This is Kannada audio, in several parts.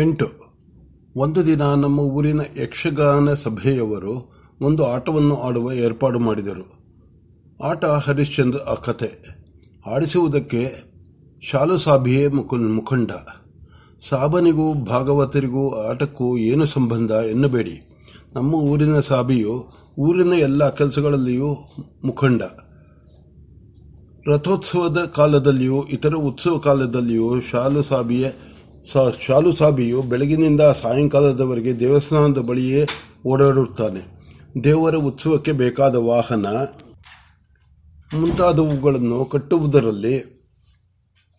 ಎಂಟು. ಒಂದು ದಿನ ನಮ್ಮ ಊರಿನ ಯಕ್ಷಗಾನ ಸಭೆಯವರು ಒಂದು ಆಟವನ್ನು ಆಡುವ ಏರ್ಪಾಡು ಮಾಡಿದರು. ಆಟ ಹರಿಶ್ಚಂದ್ರ ಆ ಕಥೆ. ಆಡಿಸುವುದಕ್ಕೆ ಶಾಲು ಸಾಬಿಯೇ ಮುಖಂಡ. ಸಾಬನಿಗೂ ಭಾಗವತರಿಗೂ ಆಟಕ್ಕೂ ಏನು ಸಂಬಂಧ ಎನ್ನಬೇಡಿ. ನಮ್ಮ ಊರಿನ ಸಾಬಿಯು ಊರಿನ ಎಲ್ಲ ಕೆಲಸಗಳಲ್ಲಿಯೂ ಮುಖಂಡ. ರಥೋತ್ಸವದ ಕಾಲದಲ್ಲಿಯೂ ಇತರ ಉತ್ಸವ ಕಾಲದಲ್ಲಿಯೂ ಶಾಲು ಸಾಬಿಯ ಶಾಲು ಸಾಬಿಯು ಬೆಳಗಿನಿಂದ ಸಾಯಂಕಾಲದವರೆಗೆ ದೇವಸ್ಥಾನದ ಬಳಿಯೇ ಓಡಾಡುತ್ತಾನೆ. ದೇವರ ಉತ್ಸವಕ್ಕೆ ಬೇಕಾದ ವಾಹನ, ಮುಂತಾದವುಗಳನ್ನು ಕಟ್ಟುವುದರಲ್ಲಿ,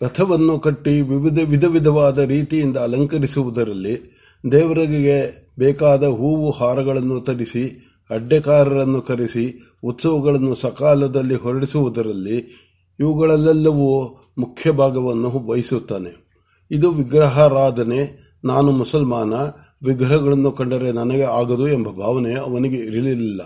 ರಥವನ್ನು ಕಟ್ಟಿ ವಿವಿಧ, ವಿಧ ವಿಧವಾದ ರೀತಿಯಿಂದ ಅಲಂಕರಿಸುವುದರಲ್ಲಿ, ದೇವರಿಗೆ ಬೇಕಾದ ಹೂವು ಹಾರಗಳನ್ನು ತರಿಸಿ, ಅಡ್ಡೆಕಾರರನ್ನು ಕರೆಸಿ, ಉತ್ಸವಗಳನ್ನು ಸಕಾಲದಲ್ಲಿ ಹೊರಡಿಸುವುದರಲ್ಲಿ ಇವುಗಳಲ್ಲೆಲ್ಲವೂ ಮುಖ್ಯ ಭಾಗವನ್ನು ವಹಿಸುತ್ತಾನೆ. ಇದು ವಿಗ್ರಹಾರಾಧನೆ, ನಾನು ಮುಸಲ್ಮಾನ, ವಿಗ್ರಹಗಳನ್ನು ಕಂಡರೆ ನನಗೆ ಆಗದು ಎಂಬ ಭಾವನೆ ಅವನಿಗೆ ಇರಲಿಲ್ಲ.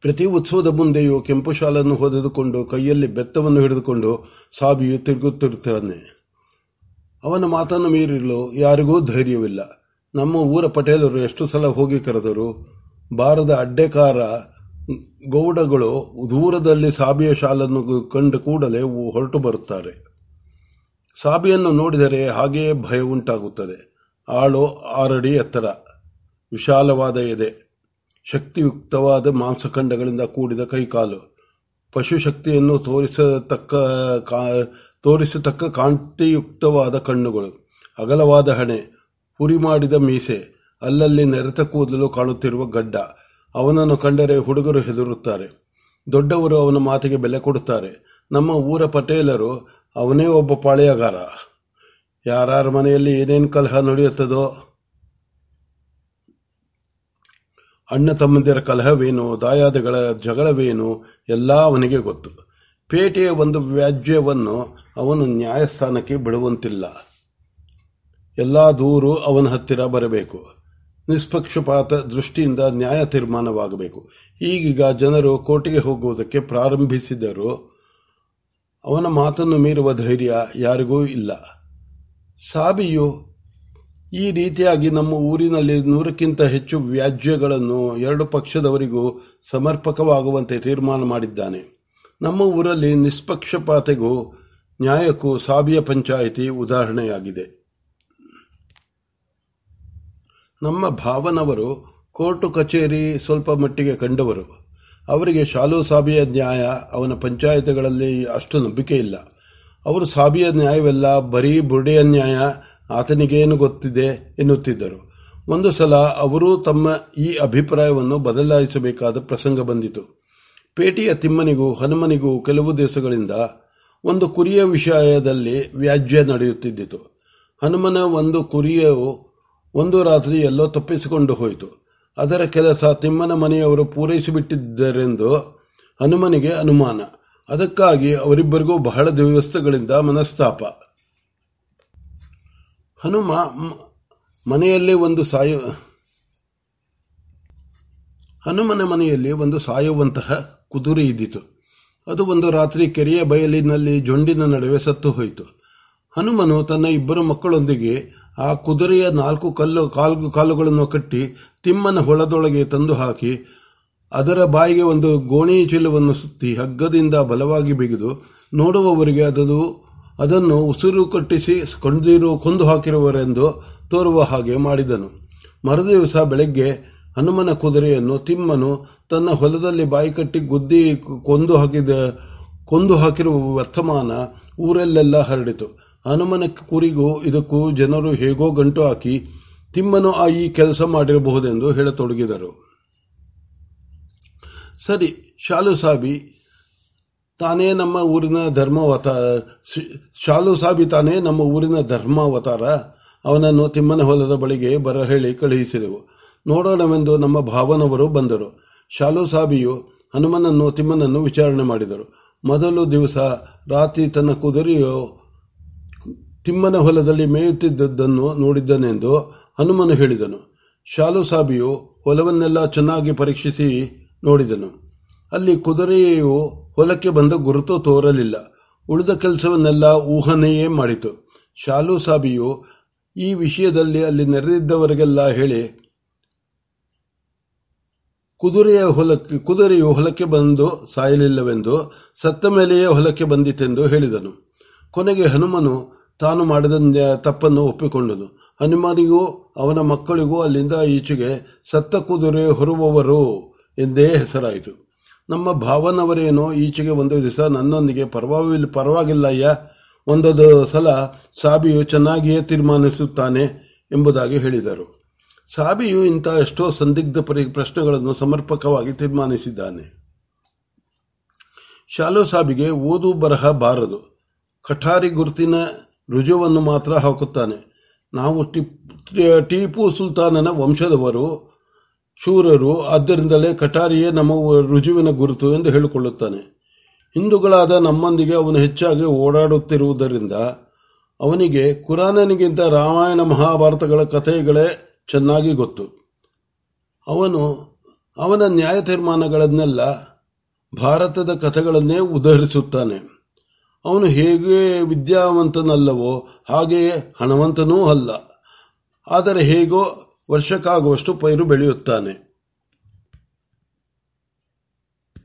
ಪ್ರತಿ ಉತ್ಸವದ ಮುಂದೆಯೂ ಕೆಂಪು ಶಾಲನ್ನು ಹೊದೆದುಕೊಂಡು ಕೈಯಲ್ಲಿ ಬೆತ್ತವನ್ನು ಹಿಡಿದುಕೊಂಡು ಸಾಬಿಯು ತಿರುಗುತ್ತಿರುತ್ತಾನೆ. ಅವನ ಮಾತನ್ನು ಮೀರಿರಲು ಯಾರಿಗೂ ಧೈರ್ಯವಿಲ್ಲ. ನಮ್ಮ ಊರ ಪಟೇಲರು ಎಷ್ಟು ಸಲ ಹೋಗಿ ಕರೆದರು ಬಾರದ ಅಡ್ಡೆಕಾರ ಗೌಡಗಳು ದೂರದಲ್ಲಿ ಸಾಬಿಯ ಶಾಲನ್ನು ಕಂಡು ಕೂಡಲೇ ಹೊರಟು ಬರುತ್ತಾರೆ. ಸಾಬಿಯನ್ನು ನೋಡಿದರೆ ಹಾಗೆಯೇ ಭಯ ಉಂಟಾಗುತ್ತದೆ. ಆಳು ಆರಡಿ ಎತ್ತರ. ವಿಶಾಲವಾದ ಎದೆ. ಶಕ್ತಿಯುಕ್ತವಾದ ಮಾಂಸಖಂಡಗಳಿಂದ ಕೂಡಿದ ಕೈಕಾಲು. ಪಶುಶಕ್ತಿಯನ್ನು ತೋರಿಸತಕ್ಕ ತೋರಿಸತಕ್ಕ ಕಾಂತಿಯುಕ್ತವಾದ ಕಣ್ಣುಗಳು. ಅಗಲವಾದ ಹಣೆ. ಪುರಿ ಮಾಡಿದ ಮೀಸೆ. ಅಲ್ಲಲ್ಲಿ ನೆರೆತ ಕೂದಲು ಕಾಣುತ್ತಿರುವ ಗಡ್ಡ. ಅವನನ್ನು ಕಂಡರೆ ಹುಡುಗರು ಹೆದರುತ್ತಾರೆ. ದೊಡ್ಡವರು ಅವನ ಮಾತಿಗೆ ಬೆಲೆ ಕೊಡುತ್ತಾರೆ. ನಮ್ಮ ಊರ ಪಟೇಲರು ಅವನೇ ಒಬ್ಬ ಪಾಳೆಯಗಾರ. ಯಾರ ಮನೆಯಲ್ಲಿ ಏನೇನು ಕಲಹ ನಡೆಯುತ್ತದೋ, ಅಣ್ಣ ತಮ್ಮಂದಿರ ಕಲಹವೇನು, ದಾಯಾದಗಳ ಜಗಳವೇನು, ಎಲ್ಲ ಅವನಿಗೆ ಗೊತ್ತು. ಪೇಟೆಯ ಒಂದು ವ್ಯಾಜ್ಯವನ್ನು ಅವನು ನ್ಯಾಯಸ್ಥಾನಕ್ಕೆ ಬಿಡುವಂತಿಲ್ಲ. ಎಲ್ಲ ದೂರು ಅವನ ಹತ್ತಿರ ಬರಬೇಕು. ನಿಷ್ಪಕ್ಷಪಾತ ದೃಷ್ಟಿಯಿಂದ ನ್ಯಾಯ ತೀರ್ಮಾನವಾಗಬೇಕು ಈಗೀಗ ಜನರು ಕೋರ್ಟಿಗೆ ಹೋಗುವುದಕ್ಕೆ ಪ್ರಾರಂಭಿಸಿದರು ಅವನ ಮಾತನ್ನು ಮೀರುವ ಧೈರ್ಯ ಯಾರಿಗೂ ಇಲ್ಲ. ಸಾಬಿಯು ಈ ರೀತಿಯಾಗಿ ನಮ್ಮ ಊರಿನಲ್ಲಿ ನೂರಕ್ಕಿಂತ ಹೆಚ್ಚು ವ್ಯಾಜ್ಯಗಳನ್ನು ಎರಡು ಪಕ್ಷದವರಿಗೂ ಸಮರ್ಪಕವಾಗುವಂತೆ ತೀರ್ಮಾನ ಮಾಡಿದ್ದಾನೆ. ನಮ್ಮ ಊರಲ್ಲಿ ನಿಷ್ಪಕ್ಷಪಾತೆಗೂ ನ್ಯಾಯಕ್ಕೂ ಸಾಬಿಯ ಪಂಚಾಯಿತಿ ಉದಾಹರಣೆಯಾಗಿದೆ. ನಮ್ಮ ಭಾವನವರು ಕೋರ್ಟು ಕಚೇರಿ ಸ್ವಲ್ಪ ಮಟ್ಟಿಗೆ ಕಂಡವರು. ಅವರಿಗೆ ಶಾಲು ಸಾಬಿಯ ನ್ಯಾಯ, ಅವನ ಪಂಚಾಯತ್ಗಳಲ್ಲಿ ಅಷ್ಟು ನಂಬಿಕೆ ಇಲ್ಲ. ಅವರು ಸಾಬಿಯ ನ್ಯಾಯವೆಲ್ಲ ಬರೀ ಬುರುಡೆಯ ನ್ಯಾಯ, ಆತನಿಗೇನು ಗೊತ್ತಿದೆ ಎನ್ನುತ್ತಿದ್ದರು. ಒಂದು ಸಲ ಅವರು ತಮ್ಮ ಈ ಅಭಿಪ್ರಾಯವನ್ನು ಬದಲಾಯಿಸಬೇಕಾದ ಪ್ರಸಂಗ ಬಂದಿತು. ಪೇಟೆಯ ತಿಮ್ಮನಿಗೂ ಹನುಮನಿಗೂ ಕೆಲವು ದಿವಸಗಳಿಂದ ಒಂದು ಕುರಿಯ ವಿಷಯದಲ್ಲಿ ವ್ಯಾಜ್ಯ ನಡೆಯುತ್ತಿದ್ದಿತು. ಹನುಮನ ಒಂದು ಕುರಿಯು ಒಂದು ರಾತ್ರಿ ಎಲ್ಲೋ ತಪ್ಪಿಸಿಕೊಂಡು ಹೋಯಿತು. ಅದರ ಕೆಲಸ ತಿಮ್ಮನ ಮನೆಯವರು ಪೂರೈಸಿಬಿಟ್ಟಿದ್ದರೆಂದು ಹನುಮನಿಗೆ ಅನುಮಾನ. ಅದಕ್ಕಾಗಿ ಅವರಿಬ್ಬರಿಗೂ ಬಹಳ ದಿವಸಗಳಿಂದ ಮನಸ್ತಾಪ. ಹನುಮ ಮನೆಯಲ್ಲಿ ಒಂದು ಸಾಯ, ಹನುಮನ ಮನೆಯಲ್ಲಿ ಒಂದು ಸಾಯುವಂತಹ ಕುದುರೆ ಇದ್ದಿತು. ಅದು ಒಂದು ರಾತ್ರಿ ಕೆರೆಯ ಬಯಲಿನಲ್ಲಿ ಜೊಂಡಿನ ನಡುವೆ ಸತ್ತು ಹೋಯಿತು. ಹನುಮನು ತನ್ನ ಇಬ್ಬರು ಮಕ್ಕಳೊಂದಿಗೆ ಆ ಕುದುರೆಯ ನಾಲ್ಕು ಕಲ್ಲು ಕಾಲು ಕಾಲುಗಳನ್ನು ಕಟ್ಟಿ ತಿಮ್ಮನ ಹೊಳದೊಳಗೆ ತಂದು ಹಾಕಿ, ಅದರ ಬಾಯಿಗೆ ಒಂದು ಗೋಣಿ ಚೀಲವನ್ನು ಸುತ್ತಿ ಹಗ್ಗದಿಂದ ಬಲವಾಗಿ ಬಿಗಿದು ನೋಡುವವರಿಗೆ ಅದನ್ನು ಅದನ್ನು ಉಸಿರು ಕಟ್ಟಿಸಿ ಕೊಂಡಿರು ಕೊಂದು ಹಾಕಿರುವರೆಂದು ತೋರುವ ಹಾಗೆ ಮಾಡಿದನು. ಮರುದಿವಸ ಬೆಳಗ್ಗೆ ಹನುಮನ ಕುದುರೆಯನ್ನು ತಿಮ್ಮನು ತನ್ನ ಹೊಲದಲ್ಲಿ ಬಾಯಿ ಕಟ್ಟಿ ಗುದ್ದಿ ಕೊಂದು ಹಾಕಿದ, ಕೊಂದು ಹಾಕಿರುವ ವರ್ತಮಾನ ಊರಲ್ಲೆಲ್ಲ ಹರಡಿತು. ಹನುಮನ ಕುರಿಗೂ, ಇದಕ್ಕೂ ಜನರು ಹೇಗೋ ಗಂಟು ಹಾಕಿ, ತಿಮ್ಮನು ಆ ಈ ಕೆಲಸ ಮಾಡಿರಬಹುದೆಂದು ಹೇಳತೊಡಗಿದರು. ಸರಿ, ಶಾಲು ಸಾಬಿ, ತಾನೇ ನಮ್ಮ ಊರಿನ ಧರ್ಮವತ ಶಾಲು ಸಾಬಿ ತಾನೇ ನಮ್ಮ ಊರಿನ ಧರ್ಮಾವತಾರ, ಅವನನ್ನು ತಿಮ್ಮನ ಹೊಲದ ಬಳಿಗೆ ಬರ ಹೇಳಿ ಕಳುಹಿಸಿದೆವು. ನೋಡೋಣವೆಂದು ನಮ್ಮ ಭಾವನವರು ಬಂದರು. ಶಾಲು ಸಾಬಿಯು ಹನುಮನನ್ನು ತಿಮ್ಮನನ್ನು ವಿಚಾರಣೆ ಮಾಡಿದರು. ಮೊದಲು ದಿವಸ ರಾತ್ರಿ ತನ್ನ ಕುದುರೆಯು ತಿಮ್ಮನ ಹೊಲದಲ್ಲಿ ಮೇಯುತ್ತಿದ್ದದ್ದನ್ನು ನೋಡಿದ್ದನೆಂದು ಹನುಮನು ಹೇಳಿದನು. ಶಾಲು ಸಾಬಿಯು ಹೊಲವನ್ನೆಲ್ಲ ಚೆನ್ನಾಗಿ ಪರೀಕ್ಷಿಸಿ ನೋಡಿದನು. ಅಲ್ಲಿ ಕುದುರೆಯು ಹೊಲಕ್ಕೆ ಬಂದ ಗುರುತು ತೋರಲಿಲ್ಲ. ಉಳಿದ ಕೆಲಸವನ್ನೆಲ್ಲ ಊಹನೆಯೇ ಮಾಡಿತು. ಶಾಲು ಸಾಬಿಯು ಈ ವಿಷಯದಲ್ಲಿ ಅಲ್ಲಿ ನೆರೆದಿದ್ದವರಿಗೆಲ್ಲ ಹೇಳಿ, ಕುದುರೆಯ ಹೊಲಕ್ಕೆ, ಕುದುರೆಯು ಹೊಲಕ್ಕೆ ಬಂದು ಸಾಯಲಿಲ್ಲವೆಂದು, ಸತ್ತ ಮೇಲೆಯೇ ಹೊಲಕ್ಕೆ ಬಂದಿತೆಂದು ಹೇಳಿದನು. ಕೊನೆಗೆ ಹನುಮನು ತಾನು ಮಾಡಿದ ತಪ್ಪನ್ನು ಒಪ್ಪಿಕೊಂಡನು. ಹನುಮಾನಿಗೂ ಅವನ ಮಕ್ಕಳಿಗೂ ಅಲ್ಲಿಂದ ಈಚೆಗೆ ಸತ್ತ ಕುದುರೆ ಹೊರುವವರು ಎಂದೇ ಹೆಸರಾಯಿತು. ನಮ್ಮ ಭಾವನವರೇನೋ ಈಚೆಗೆ ಒಂದು ದಿವಸ ನನ್ನೊಂದಿಗೆ ಪರವಾಗಿಲ್ಲ ಅಯ್ಯ ಒಂದೊಂದು ಸಲ ಸಾಬಿಯು ಚೆನ್ನಾಗಿಯೇ ತೀರ್ಮಾನಿಸುತ್ತಾನೆ ಎಂಬುದಾಗಿ ಹೇಳಿದರು. ಸಾಬಿಯು ಇಂಥ ಎಷ್ಟೋ ಸಂದಿಗ್ಧ ಪರಿ, ಪ್ರಶ್ನೆಗಳನ್ನು ಸಮರ್ಪಕವಾಗಿ ತೀರ್ಮಾನಿಸಿದ್ದಾನೆ. ಶಾಲೋ ಸಾಬಿಗೆ ಓದು ಬರಹ ಬಾರದು. ಕಠಾರಿ ಗುರುತಿನ ರುಜುವನ್ನು ಮಾತ್ರ ಹಾಕುತ್ತಾನೆ. ನಾವು ಟಿಪ್ಪು ಸುಲ್ತಾನನ ವಂಶದವರು, ಶೂರರು, ಆದ್ದರಿಂದಲೇ ಕಟಾರಿಯೇ ನಮ್ಮ ರುಜುವಿನ ಗುರುತು ಎಂದು ಹೇಳಿಕೊಳ್ಳುತ್ತಾನೆ. ಹಿಂದೂಗಳಾದ ನಮ್ಮೊಂದಿಗೆ ಅವನು ಹೆಚ್ಚಾಗಿ ಓಡಾಡುತ್ತಿರುವುದರಿಂದ ಅವನಿಗೆ ಕುರಾನನಿಗಿಂತ ರಾಮಾಯಣ ಮಹಾಭಾರತಗಳ ಕಥೆಗಳೇ ಚೆನ್ನಾಗಿ ಗೊತ್ತು. ಅವನು, ಅವನ ನ್ಯಾಯ ತೀರ್ಮಾನಗಳನ್ನೆಲ್ಲ ಭಾರತದ ಕಥೆಗಳನ್ನೇ ಉದಹರಿಸುತ್ತಾನೆ. ಅವನು ಹೇಗೆ ವಿದ್ಯಾವಂತನಲ್ಲವೋ ಹಾಗೆಯೇ ಹಣವಂತನೂ ಅಲ್ಲ. ಆದರೆ ಹೇಗೋ ವರ್ಷಕ್ಕಾಗುವಷ್ಟು ಪೈರು ಬೆಳೆಯುತ್ತಾನೆ.